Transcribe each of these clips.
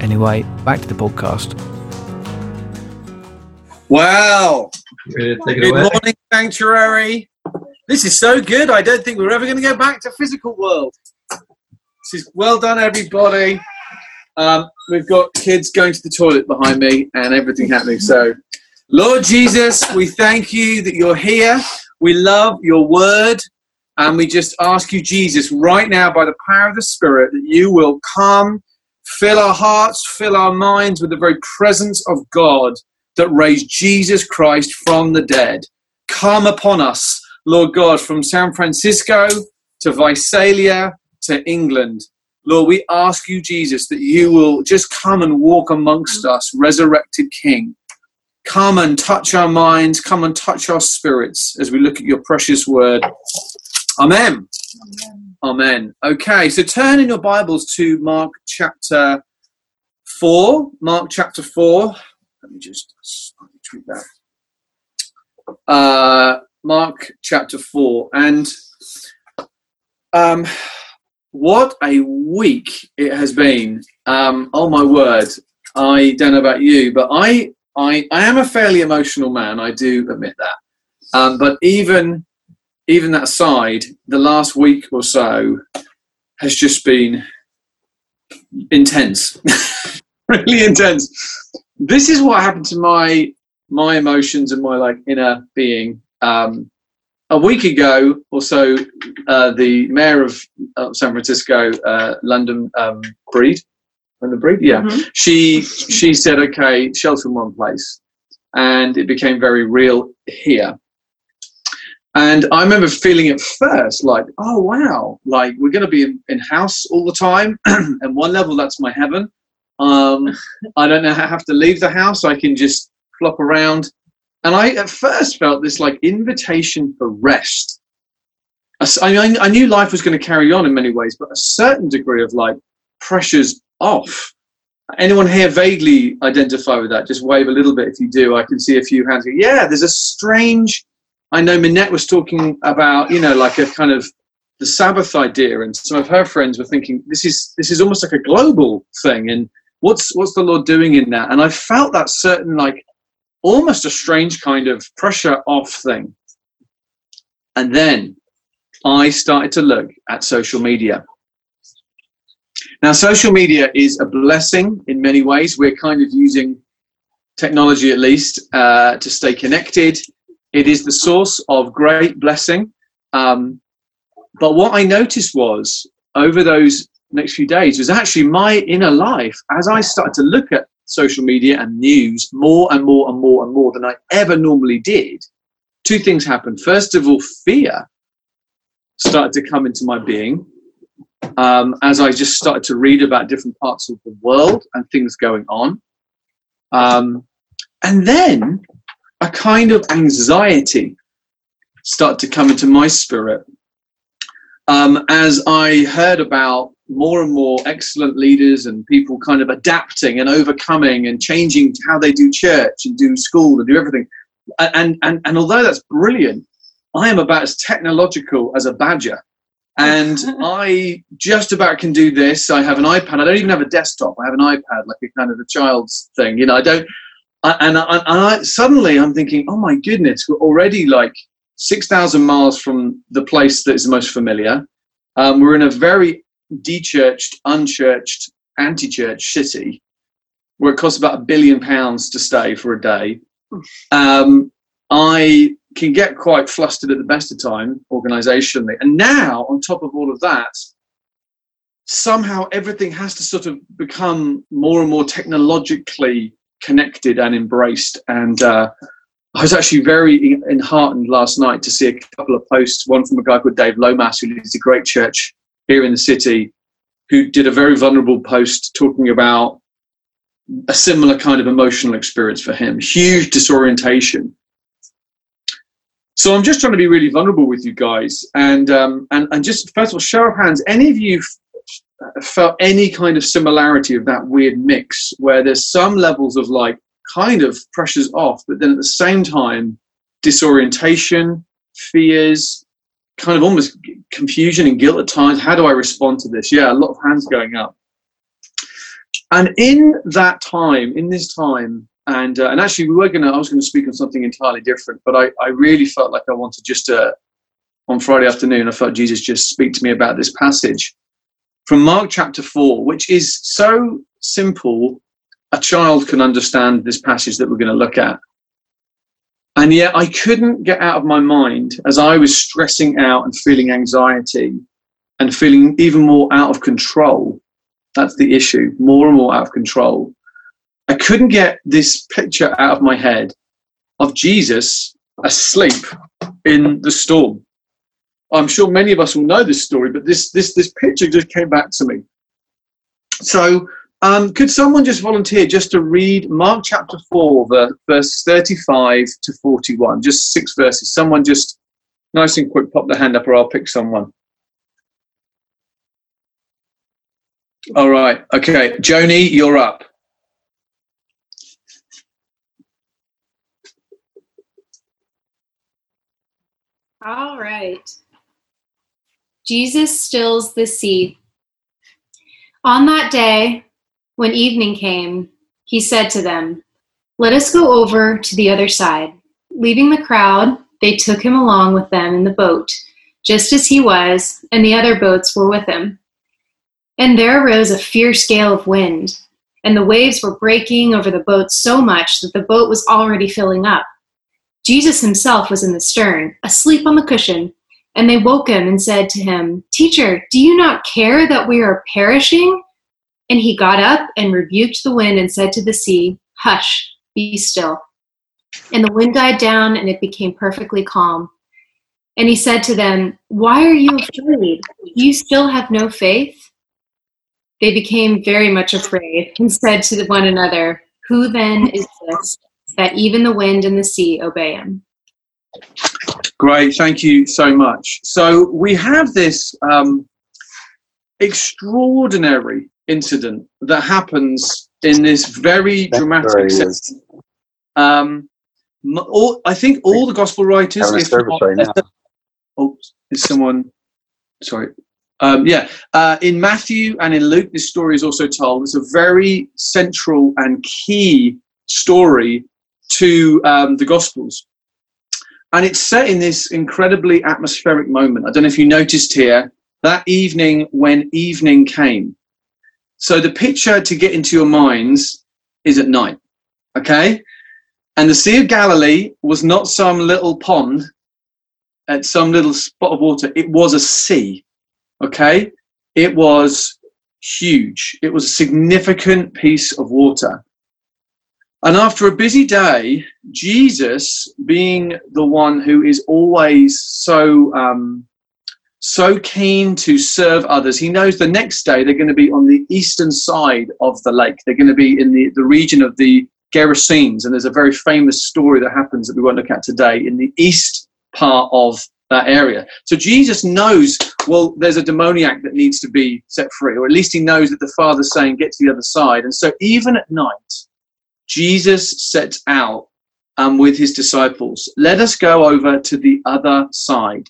Anyway, back to the podcast. Wow. Good Good morning, Sanctuary. This is so good. I don't think we're ever going to go back to physical world. This is well done, everybody. Um, we've got kids going to the toilet behind me and everything happening. So, Lord Jesus, we thank you that you're here. We love your word. And we just ask you, Jesus, right now, by the power of the Spirit, that you will come, fill our hearts, fill our minds with the very presence of God that raised Jesus Christ from the dead. Come upon us, Lord God, from San Francisco to Visalia to England. Lord, we ask you, Jesus, that you will just come and walk amongst us, resurrected King. Come and touch our minds, come and touch our spirits as we look at your precious word. Amen. Amen. Okay, so turn in your Bibles to Mark chapter 4. Mark chapter 4. Let me just tweak that. Uh, Mark chapter 4. And um, what a week it has been. Um, oh my word. I don't know about you, but I, I, I am a fairly emotional man. I do admit that. Um, but even even that aside, the last week or so has just been intense, really intense. This is what happened to my my emotions and my like inner being. Um, a week ago or so, uh, the mayor of uh, San Francisco, uh, London um, Breed, the Breed, yeah, Mhm. she she said, okay, shelter in one place, and it became very real here. And I remember feeling at first like, oh wow, like we're going to be in, in house all the time. and one level, that's my heaven. Um, I don't know how have to leave the house. I can just flop around. And I at first felt this like invitation for rest. I I, I knew life was going to carry on in many ways, but a certain degree of like pressure's off. Anyone here vaguely identify with that? Just wave a little bit if you do. I can see a few hands. Yeah, there's a strange I know Minette was talking about, you know, like a kind of the Sabbath idea, and some of her friends were thinking this is this is almost like a global thing, and what's what's the Lord doing in that? And I felt that certain like almost a strange kind of pressure off thing. And then I started to look at social media. Now, social media is a blessing in many ways. We're kind of using technology, at least, uh, to stay connected it is the source of great blessing. Um, but what I noticed was over those next few days was actually my inner life as I started to look at social media and news more and more and more and more than I ever normally did. Two things happened. First of all, fear started to come into my being um, as I just started to read about different parts of the world and things going on. Um, and then a kind of anxiety start to come into my spirit um, as I heard about more and more excellent leaders and people kind of adapting and overcoming and changing how they do church and do school and do everything. And, and, and although that's brilliant, I am about as technological as a badger. And I just about can do this. I have an iPad. I don't even have a desktop. I have an iPad, like a kind of a child's thing. You know, I don't, and, and I, suddenly I'm thinking, oh my goodness, we're already like 6,000 miles from the place that is most familiar. Um, we're in a very dechurched, unchurched, anti church city where it costs about a billion pounds to stay for a day. Um, I can get quite flustered at the best of time organizationally. And now, on top of all of that, somehow everything has to sort of become more and more technologically connected and embraced. And uh, I was actually very enheartened last night to see a couple of posts, one from a guy called Dave Lomas, who leads a great church here in the city, who did a very vulnerable post talking about a similar kind of emotional experience for him, huge disorientation. So I'm just trying to be really vulnerable with you guys, and um, and and just first of all, show of hands. Any of you felt any kind of similarity of that weird mix, where there's some levels of like kind of pressures off, but then at the same time, disorientation, fears, kind of almost confusion and guilt at times. How do I respond to this? Yeah, a lot of hands going up. And in that time, in this time, and uh, and actually we were gonna, I was gonna speak on something entirely different, but I, I really felt like I wanted just to, on Friday afternoon, I felt Jesus just speak to me about this passage from Mark chapter four, which is so simple, a child can understand this passage that we're going to look at. And yet I couldn't get out of my mind as I was stressing out and feeling anxiety and feeling even more out of control that's the issue. More and more out of control. I couldn't get this picture out of my head of Jesus asleep in the storm. I'm sure many of us will know this story, but this this this picture just came back to me. So, um, could someone just volunteer just to read Mark chapter four, verse 35 to 41, just six verses? Someone just nice and quick, pop the hand up, or I'll pick someone. All right. Okay. Joni, you're up. All right. Jesus stills the sea. On that day, when evening came, he said to them, Let us go over to the other side. Leaving the crowd, they took him along with them in the boat, just as he was, and the other boats were with him. And there arose a fierce gale of wind, and the waves were breaking over the boat so much that the boat was already filling up. Jesus himself was in the stern, asleep on the cushion, and they woke him and said to him, Teacher, do you not care that we are perishing? And he got up and rebuked the wind and said to the sea, Hush, be still. And the wind died down, and it became perfectly calm. And he said to them, Why are you afraid? You still have no faith? They became very much afraid and said to one another, Who then is this that even the wind and the sea obey him? Great, thank you so much. So we have this um, extraordinary incident that happens in this very dramatic sense. Um, all, I think all the gospel writers. If not, right oh, is someone? Sorry, um, yeah, uh, in Matthew and in Luke, this story is also told. It's a very central and key story to um, the Gospels. And it's set in this incredibly atmospheric moment. I don't know if you noticed here that evening when evening came. So the picture to get into your minds is at night, okay? And the Sea of Galilee was not some little pond at some little spot of water, it was a sea Okay, it was huge. It was a significant piece of water. And after a busy day, Jesus, being the one who is always so um, so keen to serve others, he knows the next day they're going to be on the eastern side of the lake. They're going to be in the, the region of the Gerasenes, and there's a very famous story that happens that we won't look at today in the east part of that area. So Jesus knows, well, there's a demoniac that needs to be set free, or at least he knows that the Father's saying, get to the other side. And so even at night, Jesus sets out um, with his disciples, let us go over to the other side.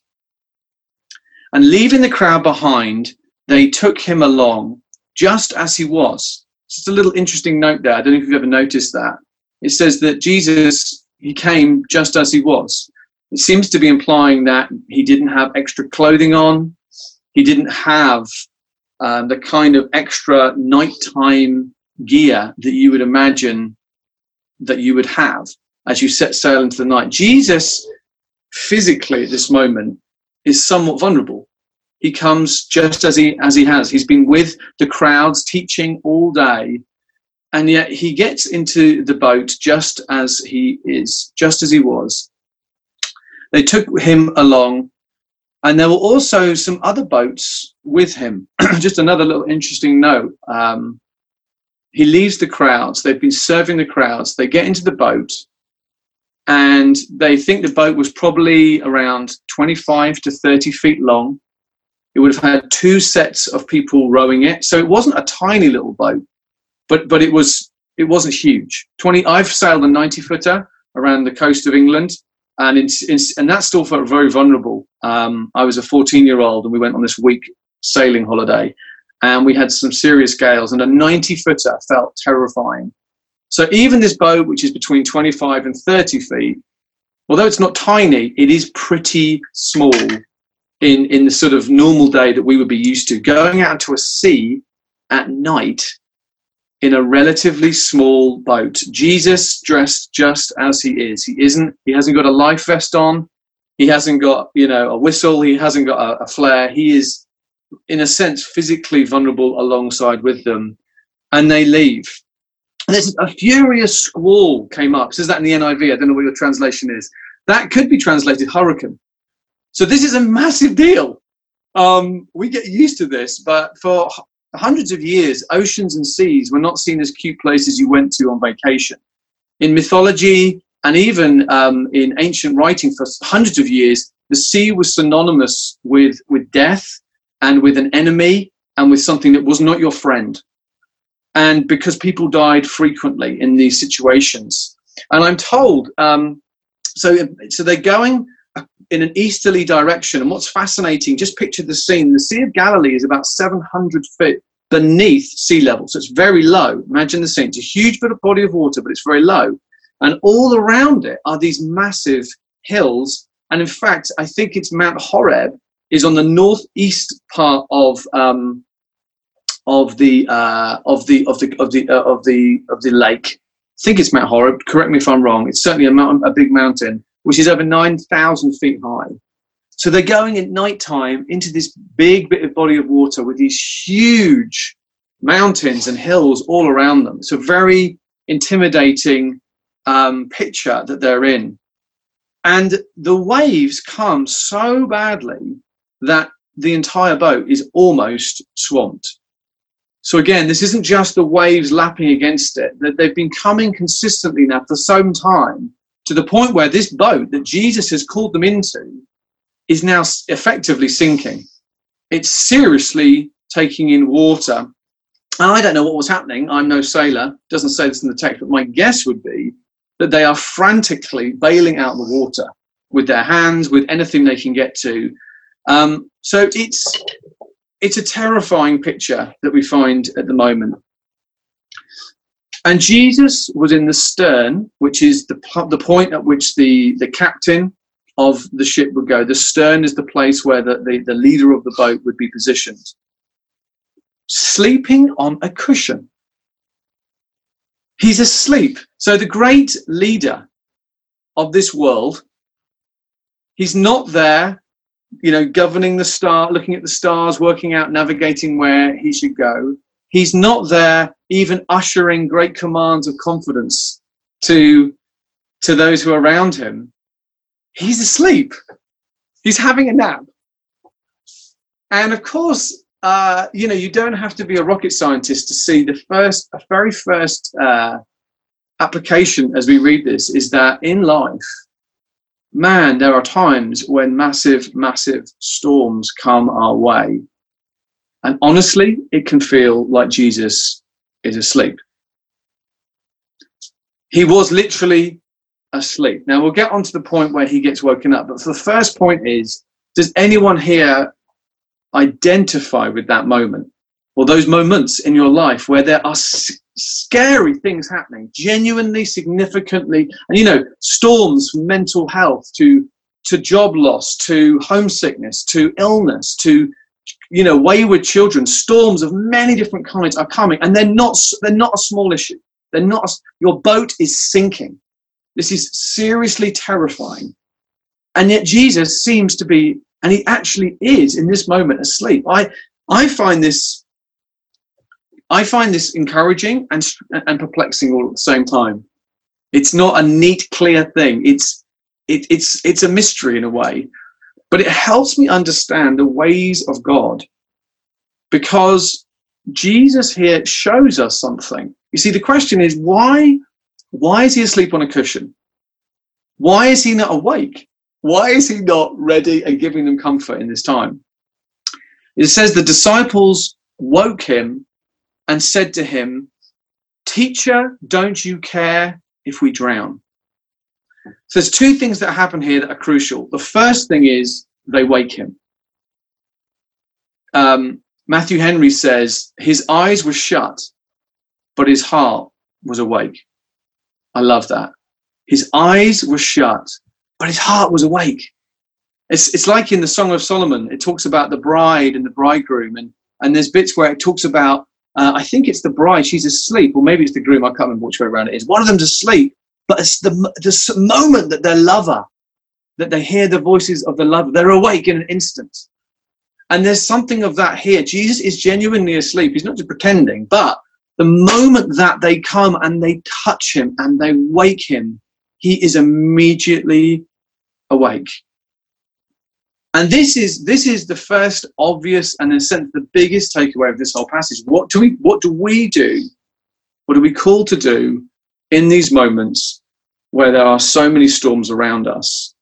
And leaving the crowd behind, they took him along just as he was. Just a little interesting note there. I don't know if you've ever noticed that. It says that Jesus, he came just as he was. It seems to be implying that he didn't have extra clothing on. He didn't have um, the kind of extra nighttime gear that you would imagine that you would have as you set sail into the night. Jesus, physically at this moment, is somewhat vulnerable. He comes just as he as he has. He's been with the crowds teaching all day, and yet he gets into the boat just as he is, just as he was, they took him along, and there were also some other boats with him. Just another little interesting note. Um, he leaves the crowds. They've been serving the crowds. They get into the boat and they think the boat was probably around 25 to 30 feet long. It would have had two sets of people rowing it. So it wasn't a tiny little boat, but, but it was, it wasn't huge. 20, I've sailed a 90 footer around the coast of England and it's, it's, and that still felt very vulnerable. Um, I was a 14 year old, and we went on this week sailing holiday, and we had some serious gales, and a 90 footer felt terrifying. So even this boat, which is between 25 and 30 feet, although it's not tiny, it is pretty small in in the sort of normal day that we would be used to. Going out to a sea at night in a relatively small boat. Jesus dressed just as he is. He isn't. He hasn't got a life vest on. He hasn't got you know a whistle. He hasn't got a, a flare. He is, in a sense, physically vulnerable alongside with them, and they leave. And there's a furious squall came up. Says that in the NIV. I don't know what your translation is. That could be translated hurricane. So this is a massive deal. Um, we get used to this, but for hundreds of years, oceans and seas were not seen as cute places you went to on vacation. In mythology and even um, in ancient writing for hundreds of years, the sea was synonymous with, with death and with an enemy and with something that was not your friend. And because people died frequently in these situations. And I'm told, um, so, so they're going in an easterly direction. And what's fascinating, just picture the scene. The Sea of Galilee is about 700 feet beneath sea level. So it's very low. Imagine the scene. It's a huge body of water, but it's very low. And all around it are these massive hills. And in fact, I think it's Mount Horeb is on the northeast part of um, of the uh, of the of the of the uh, of the of the lake. I think it's Mount Horeb. Correct me if I'm wrong. It's certainly a mountain, a big mountain which is over 9,000 feet high. So they're going at night time into this big bit of body of water with these huge mountains and hills all around them. It's a very intimidating um, picture that they're in. And the waves come so badly that the entire boat is almost swamped. So again, this isn't just the waves lapping against it, that they've been coming consistently now for some time to the point where this boat that Jesus has called them into is now effectively sinking. It's seriously taking in water. And I don't know what was happening. I'm no sailor. Doesn't say this in the text, but my guess would be that they are frantically bailing out the water with their hands, with anything they can get to. Um, so it's it's a terrifying picture that we find at the moment. And Jesus was in the stern, which is the, the point at which the, the captain of the ship would go. The stern is the place where the, the, the leader of the boat would be positioned, sleeping on a cushion. He's asleep. So the great leader of this world, he's not there, you know, governing the star, looking at the stars, working out, navigating where he should go. He's not there even ushering great commands of confidence to, to those who are around him. He's asleep. He's having a nap. And of course, uh, you know, you don't have to be a rocket scientist to see the first, very first uh, application as we read this is that in life, man, there are times when massive, massive storms come our way. And honestly, it can feel like Jesus is asleep. He was literally asleep. Now we'll get on to the point where he gets woken up. But for the first point is does anyone here identify with that moment or those moments in your life where there are scary things happening, genuinely, significantly, and you know, storms from mental health to to job loss, to homesickness, to illness, to you know, wayward children, storms of many different kinds are coming, and they're not they're not a small issue. They're not. A, your boat is sinking. This is seriously terrifying, and yet Jesus seems to be, and he actually is in this moment asleep. I I find this. I find this encouraging and and perplexing all at the same time. It's not a neat, clear thing. It's it, it's it's a mystery in a way but it helps me understand the ways of God because Jesus here shows us something. You see, the question is why, why is he asleep on a cushion? Why is he not awake? Why is he not ready and giving them comfort in this time? It says the disciples woke him and said to him, Teacher, don't you care if we drown? So there's two things that happen here that are crucial. The first thing is they wake him. Um, Matthew Henry says his eyes were shut, but his heart was awake. I love that. His eyes were shut, but his heart was awake. It's, it's like in the Song of Solomon, it talks about the bride and the bridegroom, and, and there's bits where it talks about, uh, I think it's the bride, she's asleep, or maybe it's the groom, I can't remember which way around it is. One of them's asleep, but it's the, the moment that their lover, that they hear the voices of the lover, they're awake in an instant. And there's something of that here. Jesus is genuinely asleep. He's not just pretending, but the moment that they come and they touch him and they wake him, he is immediately awake. And this is this is the first obvious and in a sense the biggest takeaway of this whole passage. What do we what do we do? What are we called to do in these moments where there are so many storms around us?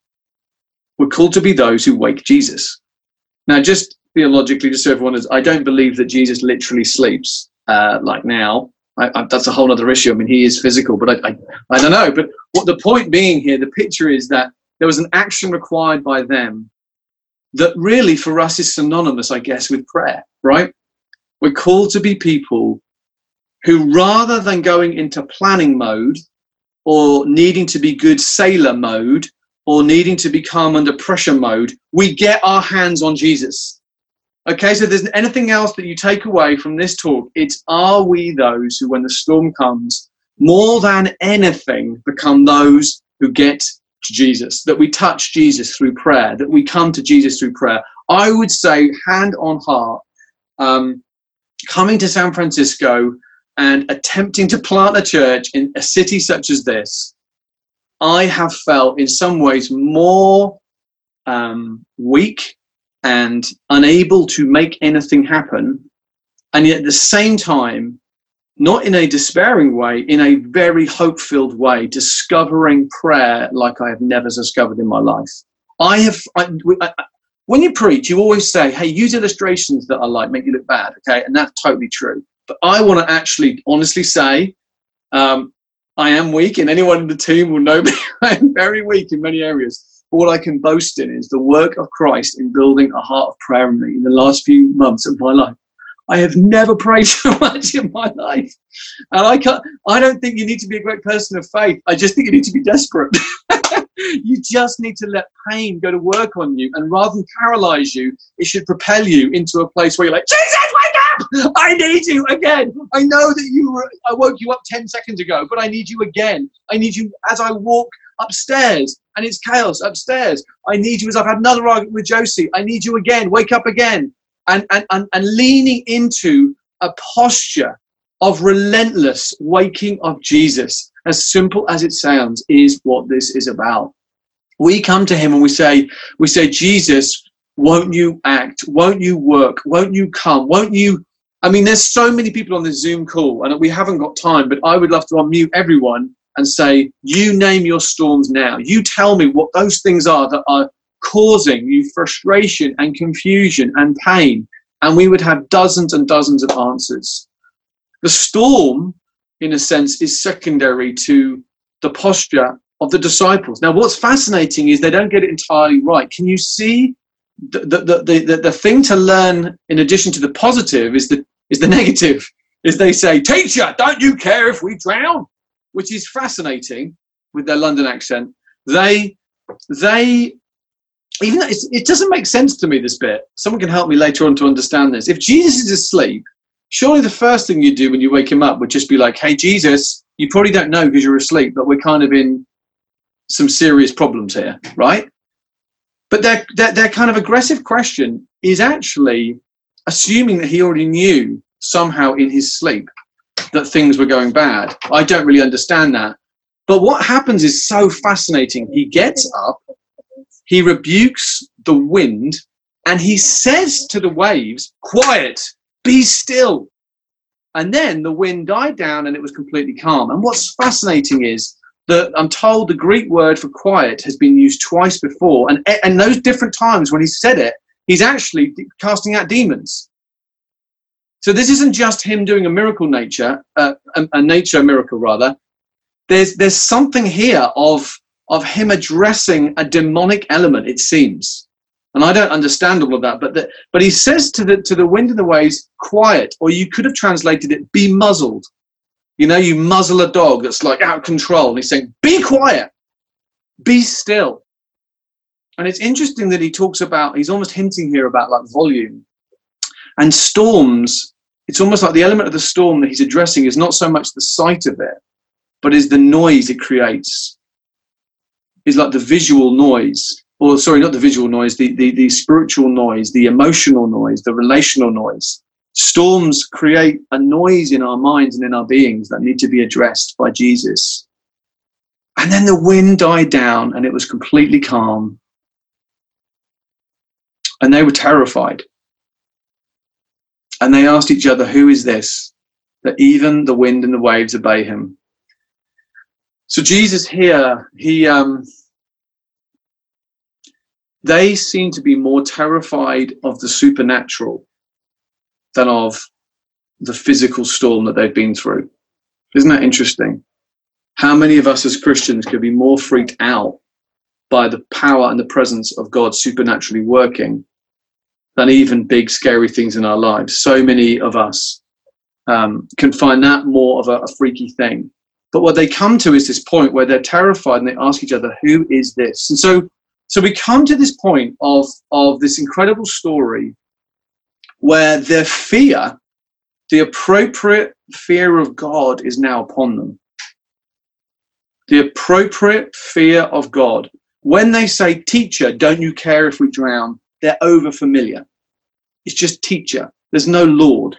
We're called to be those who wake Jesus. Now, just theologically, just so everyone is, I don't believe that Jesus literally sleeps uh, like now. I, I, that's a whole other issue. I mean, he is physical, but I, I don't know. But what the point being here, the picture is that there was an action required by them that really for us is synonymous, I guess, with prayer, right? We're called to be people who, rather than going into planning mode or needing to be good sailor mode, or needing to become under pressure mode, we get our hands on Jesus. Okay, so there's anything else that you take away from this talk, it's are we those who, when the storm comes, more than anything, become those who get to Jesus, that we touch Jesus through prayer, that we come to Jesus through prayer. I would say, hand on heart, um, coming to San Francisco and attempting to plant a church in a city such as this I have felt in some ways more um, weak and unable to make anything happen. And yet at the same time, not in a despairing way, in a very hope filled way, discovering prayer like I have never discovered in my life. I have, I, I, when you preach, you always say, hey, use illustrations that I like make you look bad, okay? And that's totally true. But I want to actually honestly say, um, I am weak, and anyone in the team will know me. I am very weak in many areas. All I can boast in is the work of Christ in building a heart of prayer in me in the last few months of my life. I have never prayed so much in my life, and I can't. I don't think you need to be a great person of faith. I just think you need to be desperate. you just need to let pain go to work on you, and rather than paralyze you, it should propel you into a place where you're like, Jesus, wake up! I need you again. I know that you were, I woke you up 10 seconds ago, but I need you again. I need you as I walk upstairs and it's chaos upstairs. I need you as I've had another argument with Josie. I need you again. Wake up again. And, and, and, and leaning into a posture of relentless waking of Jesus, as simple as it sounds, is what this is about. We come to him and we say, we say, Jesus, won't you act? Won't you work? Won't you come? Won't you? I mean, there's so many people on this Zoom call, and we haven't got time, but I would love to unmute everyone and say, You name your storms now. You tell me what those things are that are causing you frustration and confusion and pain. And we would have dozens and dozens of answers. The storm, in a sense, is secondary to the posture of the disciples. Now, what's fascinating is they don't get it entirely right. Can you see the, the, the, the, the thing to learn in addition to the positive is the, is the negative. Is they say, Teacher, don't you care if we drown? Which is fascinating with their London accent. They, they, even though it doesn't make sense to me, this bit. Someone can help me later on to understand this. If Jesus is asleep, surely the first thing you do when you wake him up would just be like, Hey, Jesus, you probably don't know because you're asleep, but we're kind of in some serious problems here, right? But their, their, their kind of aggressive question is actually assuming that he already knew somehow in his sleep that things were going bad. I don't really understand that. But what happens is so fascinating. He gets up, he rebukes the wind, and he says to the waves, Quiet, be still. And then the wind died down and it was completely calm. And what's fascinating is that I'm told the Greek word for quiet has been used twice before. And, and those different times when he said it, he's actually casting out demons. So this isn't just him doing a miracle nature, uh, a, a, nature miracle rather. There's there's something here of of him addressing a demonic element. It seems, and I don't understand all of that. But the, but he says to the to the wind and the waves, quiet, or you could have translated it, be muzzled. You know, you muzzle a dog that's like out of control, and he's saying, be quiet, be still. And it's interesting that he talks about. He's almost hinting here about like volume and storms it's almost like the element of the storm that he's addressing is not so much the sight of it, but is the noise it creates. Is like the visual noise, or sorry, not the visual noise, the, the, the spiritual noise, the emotional noise, the relational noise. Storms create a noise in our minds and in our beings that need to be addressed by Jesus. And then the wind died down and it was completely calm. And they were terrified. And they asked each other, Who is this? That even the wind and the waves obey him. So Jesus here, he um, they seem to be more terrified of the supernatural than of the physical storm that they've been through. Isn't that interesting? How many of us as Christians could be more freaked out by the power and the presence of God supernaturally working than even big, scary things in our lives. So many of us um, can find that more of a, a freaky thing. But what they come to is this point where they're terrified and they ask each other, "Who is this?" And so, so we come to this point of of this incredible story where their fear, the appropriate fear of God, is now upon them. The appropriate fear of God. When they say, "Teacher, don't you care if we drown?" they're over familiar. It's just teacher. There's no Lord.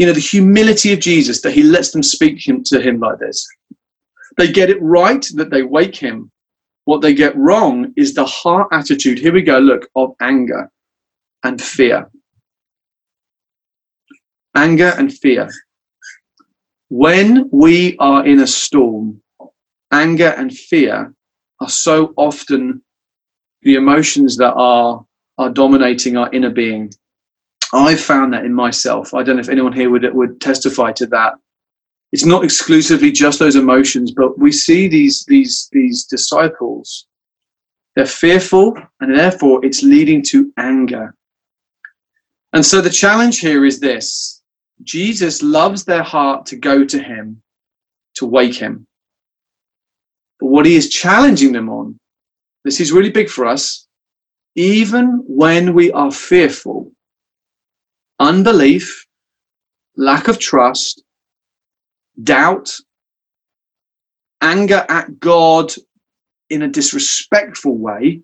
You know, the humility of Jesus that he lets them speak to him like this. They get it right that they wake him. What they get wrong is the heart attitude. Here we go, look, of anger and fear. Anger and fear. When we are in a storm, anger and fear are so often the emotions that are are dominating our inner being. I've found that in myself. I don't know if anyone here would would testify to that. It's not exclusively just those emotions, but we see these these these disciples. They're fearful, and therefore it's leading to anger. And so the challenge here is this: Jesus loves their heart to go to Him, to wake Him. But what He is challenging them on, this is really big for us, even when we are fearful, unbelief, lack of trust, doubt, anger at God in a disrespectful way,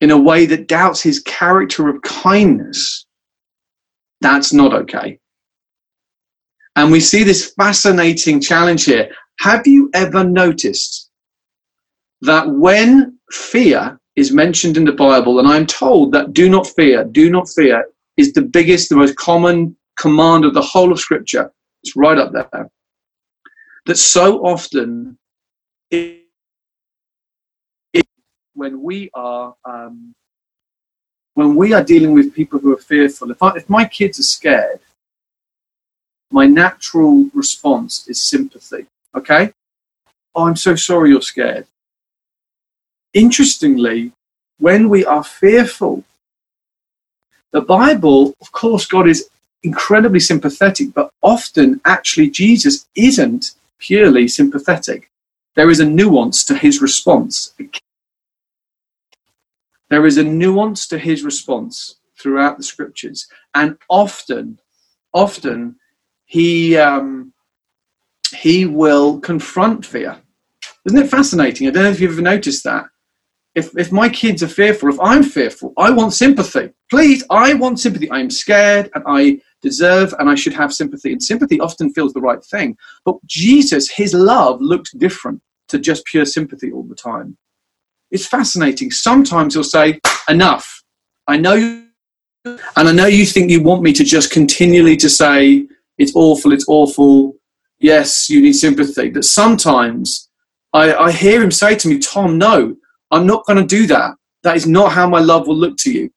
in a way that doubts his character of kindness, that's not okay. And we see this fascinating challenge here. Have you ever noticed that when fear is mentioned in the Bible, and I'm told that do not fear, do not fear is the biggest, the most common command of the whole of Scripture. It's right up there. That so often, when we are um, when we are dealing with people who are fearful, if, I, if my kids are scared, my natural response is sympathy. Okay? Oh, I'm so sorry you're scared interestingly, when we are fearful, the Bible, of course, God is incredibly sympathetic, but often actually Jesus isn't purely sympathetic. There is a nuance to his response. There is a nuance to his response throughout the scriptures. And often, often, he, um, he will confront fear. Isn't it fascinating? I don't know if you've ever noticed that if, if my kids are fearful, if I'm fearful, I want sympathy. Please, I want sympathy. I am scared and I deserve and I should have sympathy. And sympathy often feels the right thing. But Jesus, his love looks different to just pure sympathy all the time. It's fascinating. Sometimes he'll say, Enough. I know you, And I know you think you want me to just continually to say, it's awful, it's awful. Yes, you need sympathy. But sometimes I, I hear him say to me, Tom, no, I'm not going to do that. That is not how my love will look to you.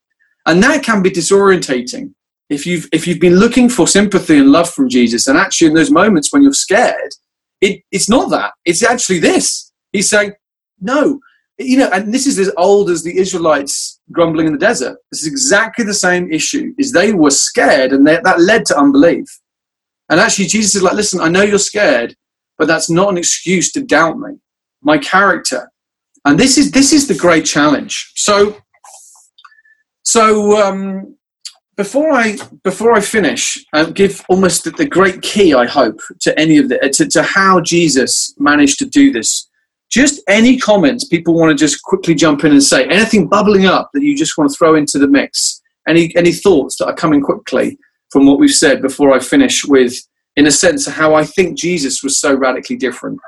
And that can be disorientating. If you've, if you've been looking for sympathy and love from Jesus, and actually in those moments when you're scared, it, it's not that. It's actually this. He's saying, no, you know, and this is as old as the Israelites grumbling in the desert. This is exactly the same issue. Is they were scared, and they, that led to unbelief. And actually, Jesus is like, listen, I know you're scared, but that's not an excuse to doubt me, my character. And this is this is the great challenge. So, so um, before I before I finish, I'll give almost the, the great key, I hope, to any of the to, to how Jesus managed to do this. Just any comments people want to just quickly jump in and say anything bubbling up that you just want to throw into the mix? Any any thoughts that are coming quickly from what we've said before i finish with in a sense how i think jesus was so radically different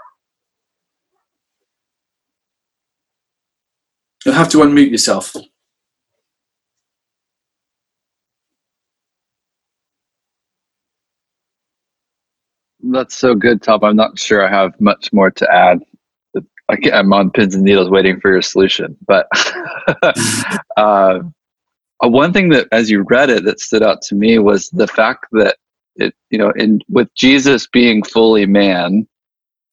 you'll have to unmute yourself That's so good, Tom. I'm not sure I have much more to add. I'm on pins and needles waiting for your solution. But uh, one thing that, as you read it, that stood out to me was the fact that it, you know, in with Jesus being fully man,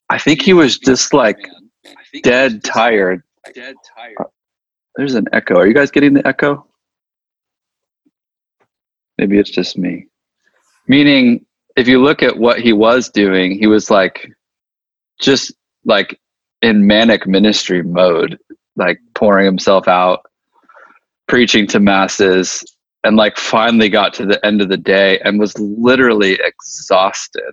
I think he was just like dead tired. Dead tired. There's an echo. Are you guys getting the echo? Maybe it's just me. Meaning, if you look at what he was doing, he was like just like in manic ministry mode, like pouring himself out, preaching to masses, and like finally got to the end of the day and was literally exhausted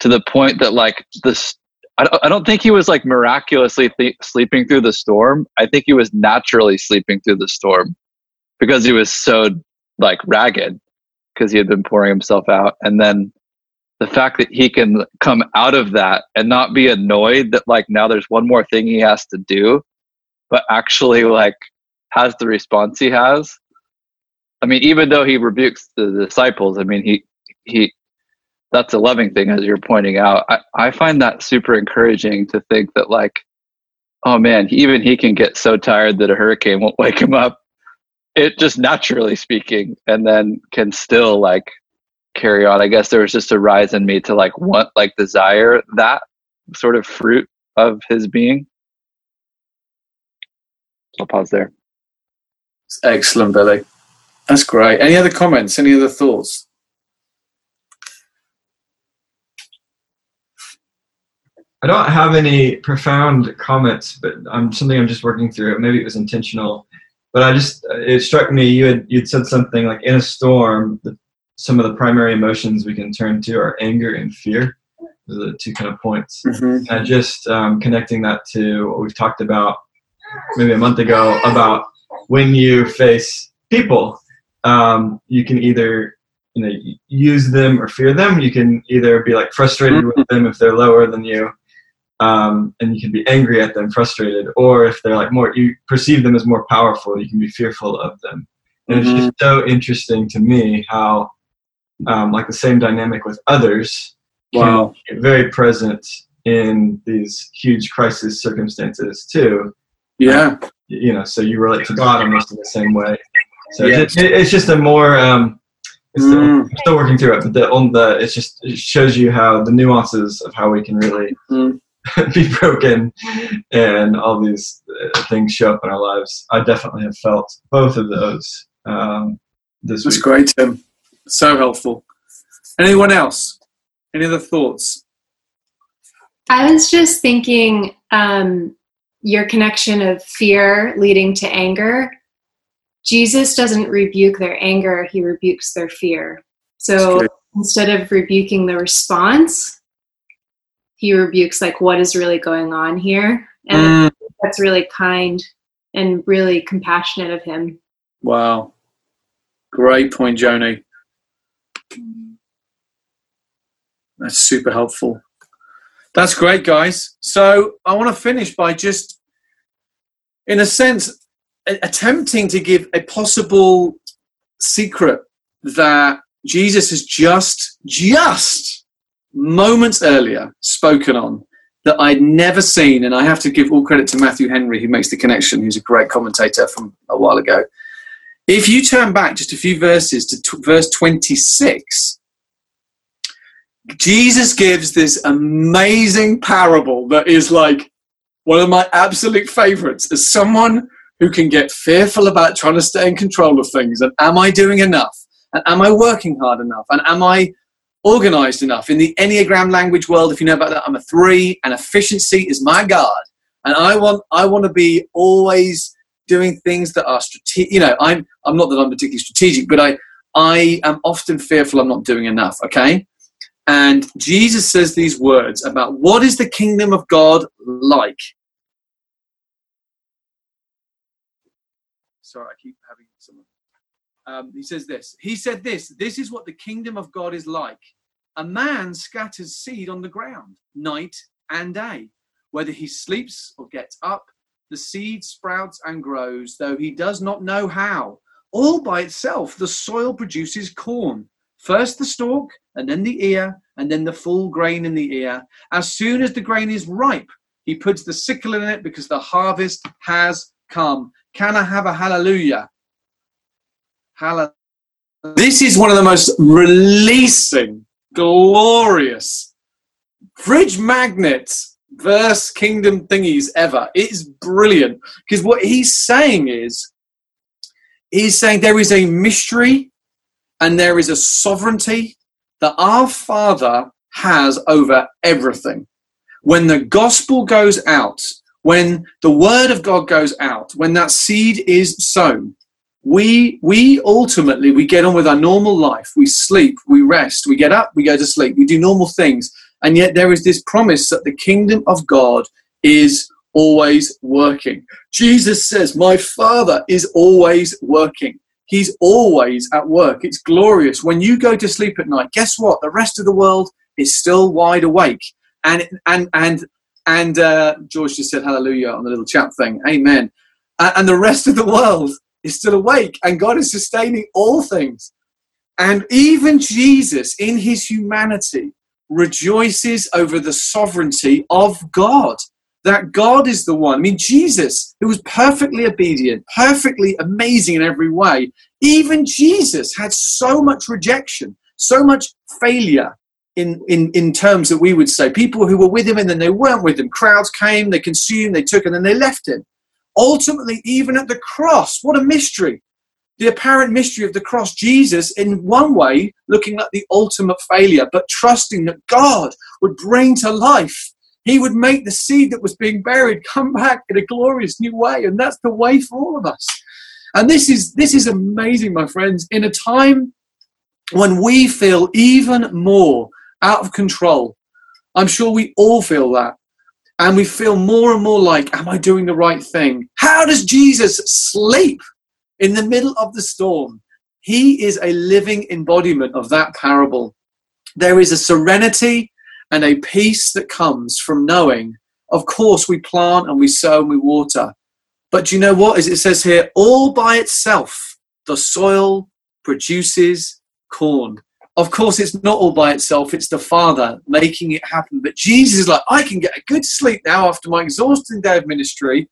to the point that like this I don't, I don't think he was like miraculously th- sleeping through the storm. I think he was naturally sleeping through the storm because he was so like ragged because he had been pouring himself out. And then the fact that he can come out of that and not be annoyed that like now there's one more thing he has to do but actually like has the response he has i mean even though he rebukes the disciples i mean he he that's a loving thing as you're pointing out i, I find that super encouraging to think that like oh man even he can get so tired that a hurricane won't wake him up it just naturally speaking and then can still like carry on. I guess there was just a rise in me to like want, like desire that sort of fruit of his being. I'll pause there. Excellent, Billy. That's great. Any other comments? Any other thoughts? I don't have any profound comments, but I'm something I'm just working through. Maybe it was intentional, but I just it struck me you had you'd said something like in a storm the some of the primary emotions we can turn to are anger and fear. Those are the two kind of points. Mm-hmm. And just um, connecting that to what we've talked about maybe a month ago about when you face people, um, you can either you know use them or fear them. You can either be like frustrated mm-hmm. with them if they're lower than you, um, and you can be angry at them, frustrated, or if they're like more, you perceive them as more powerful, you can be fearful of them. And mm-hmm. it's just so interesting to me how um, like the same dynamic with others wow. very present in these huge crisis circumstances too. Yeah. Um, you know, so you relate to God almost in the same way. So yes. it, it, it's just a more, um, it's mm. still, I'm still working through it, but the, on the, it's just, it shows you how the nuances of how we can really mm. be broken and all these uh, things show up in our lives. I definitely have felt both of those um, this That's week. great, Tim. So helpful. Anyone else? Any other thoughts? I was just thinking um, your connection of fear leading to anger. Jesus doesn't rebuke their anger, he rebukes their fear. So instead of rebuking the response, he rebukes like what is really going on here. And mm. that's really kind and really compassionate of him. Wow. Great point, Joni. That's super helpful. That's great, guys. So I want to finish by just, in a sense, attempting to give a possible secret that Jesus has just, just moments earlier spoken on that I'd never seen. And I have to give all credit to Matthew Henry, who makes the connection, who's a great commentator from a while ago. If you turn back just a few verses to t- verse 26, Jesus gives this amazing parable that is like one of my absolute favorites. As someone who can get fearful about trying to stay in control of things, and am I doing enough? And am I working hard enough? And am I organized enough? In the Enneagram language world, if you know about that, I'm a three, and efficiency is my God. And I want I want to be always doing things that are strategic. You know, I'm I'm not that I'm particularly strategic, but I I am often fearful I'm not doing enough. Okay, and Jesus says these words about what is the kingdom of God like. Sorry, I keep having someone. Um, he says this. He said this. This is what the kingdom of God is like. A man scatters seed on the ground night and day. Whether he sleeps or gets up, the seed sprouts and grows, though he does not know how. All by itself, the soil produces corn. First the stalk, and then the ear, and then the full grain in the ear. As soon as the grain is ripe, he puts the sickle in it because the harvest has come. Can I have a hallelujah? Hallelujah. This is one of the most releasing, glorious fridge magnets verse kingdom thingies ever. It is brilliant because what he's saying is, he's saying there is a mystery and there is a sovereignty that our Father has over everything. When the gospel goes out, when the word of God goes out, when that seed is sown, we we ultimately we get on with our normal life. We sleep, we rest, we get up, we go to sleep, we do normal things. And yet there is this promise that the kingdom of God is always working. Jesus says, My Father is always working. He's always at work. It's glorious. When you go to sleep at night, guess what? The rest of the world is still wide awake. And and and and uh, George just said hallelujah on the little chat thing. Amen. And the rest of the world is still awake, and God is sustaining all things. And even Jesus, in his humanity, rejoices over the sovereignty of God. That God is the one. I mean, Jesus, who was perfectly obedient, perfectly amazing in every way, even Jesus had so much rejection, so much failure in, in, in terms that we would say. People who were with him and then they weren't with him. Crowds came, they consumed, they took, and then they left him. Ultimately, even at the cross, what a mystery the apparent mystery of the cross, Jesus, in one way, looking at the ultimate failure, but trusting that God would bring to life. He would make the seed that was being buried come back in a glorious new way. And that's the way for all of us. And this is, this is amazing, my friends. In a time when we feel even more out of control, I'm sure we all feel that. And we feel more and more like, Am I doing the right thing? How does Jesus sleep? in the middle of the storm. He is a living embodiment of that parable. There is a serenity and a peace that comes from knowing, of course, we plant and we sow and we water. But do you know what? As it says here, all by itself, the soil produces corn. Of course, it's not all by itself, it's the Father making it happen. But Jesus is like, I can get a good sleep now after my exhausting day of ministry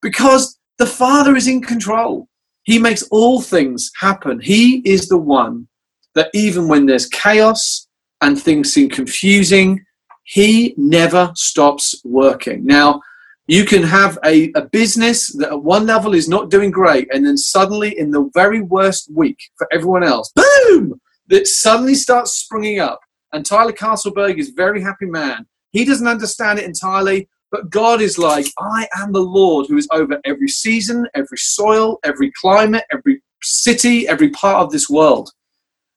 because the Father is in control. He makes all things happen. He is the one that even when there's chaos and things seem confusing, he never stops working. Now, you can have a, a business that at one level is not doing great, and then suddenly, in the very worst week for everyone else, boom, that suddenly starts springing up. And Tyler Castleberg is a very happy man. He doesn't understand it entirely, but God is like, I am the Lord who is over every season, every soil, every climate, every city, every part of this world.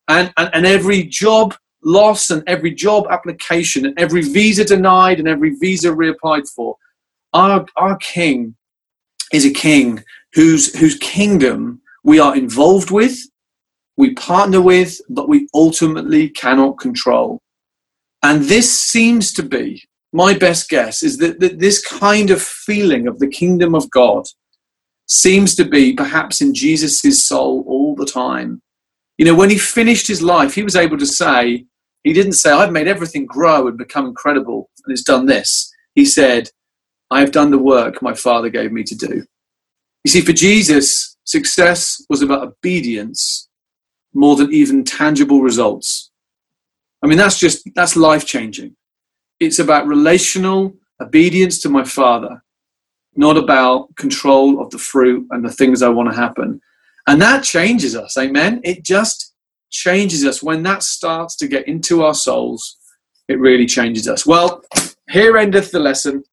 And, and, and every job loss and every job application and every visa denied and every visa reapplied for. Our, our king is a king whose, whose kingdom we are involved with, we partner with, but we ultimately cannot control. And this seems to be my best guess is that, that this kind of feeling of the kingdom of God seems to be perhaps in Jesus' soul all the time. You know, when he finished his life, he was able to say, he didn't say, I've made everything grow and become incredible and it's done this. He said, I have done the work my father gave me to do. You see, for Jesus, success was about obedience more than even tangible results. I mean, that's just, that's life changing. It's about relational obedience to my father, not about control of the fruit and the things I want to happen. And that changes us, amen? It just changes us. When that starts to get into our souls, it really changes us. Well, here endeth the lesson.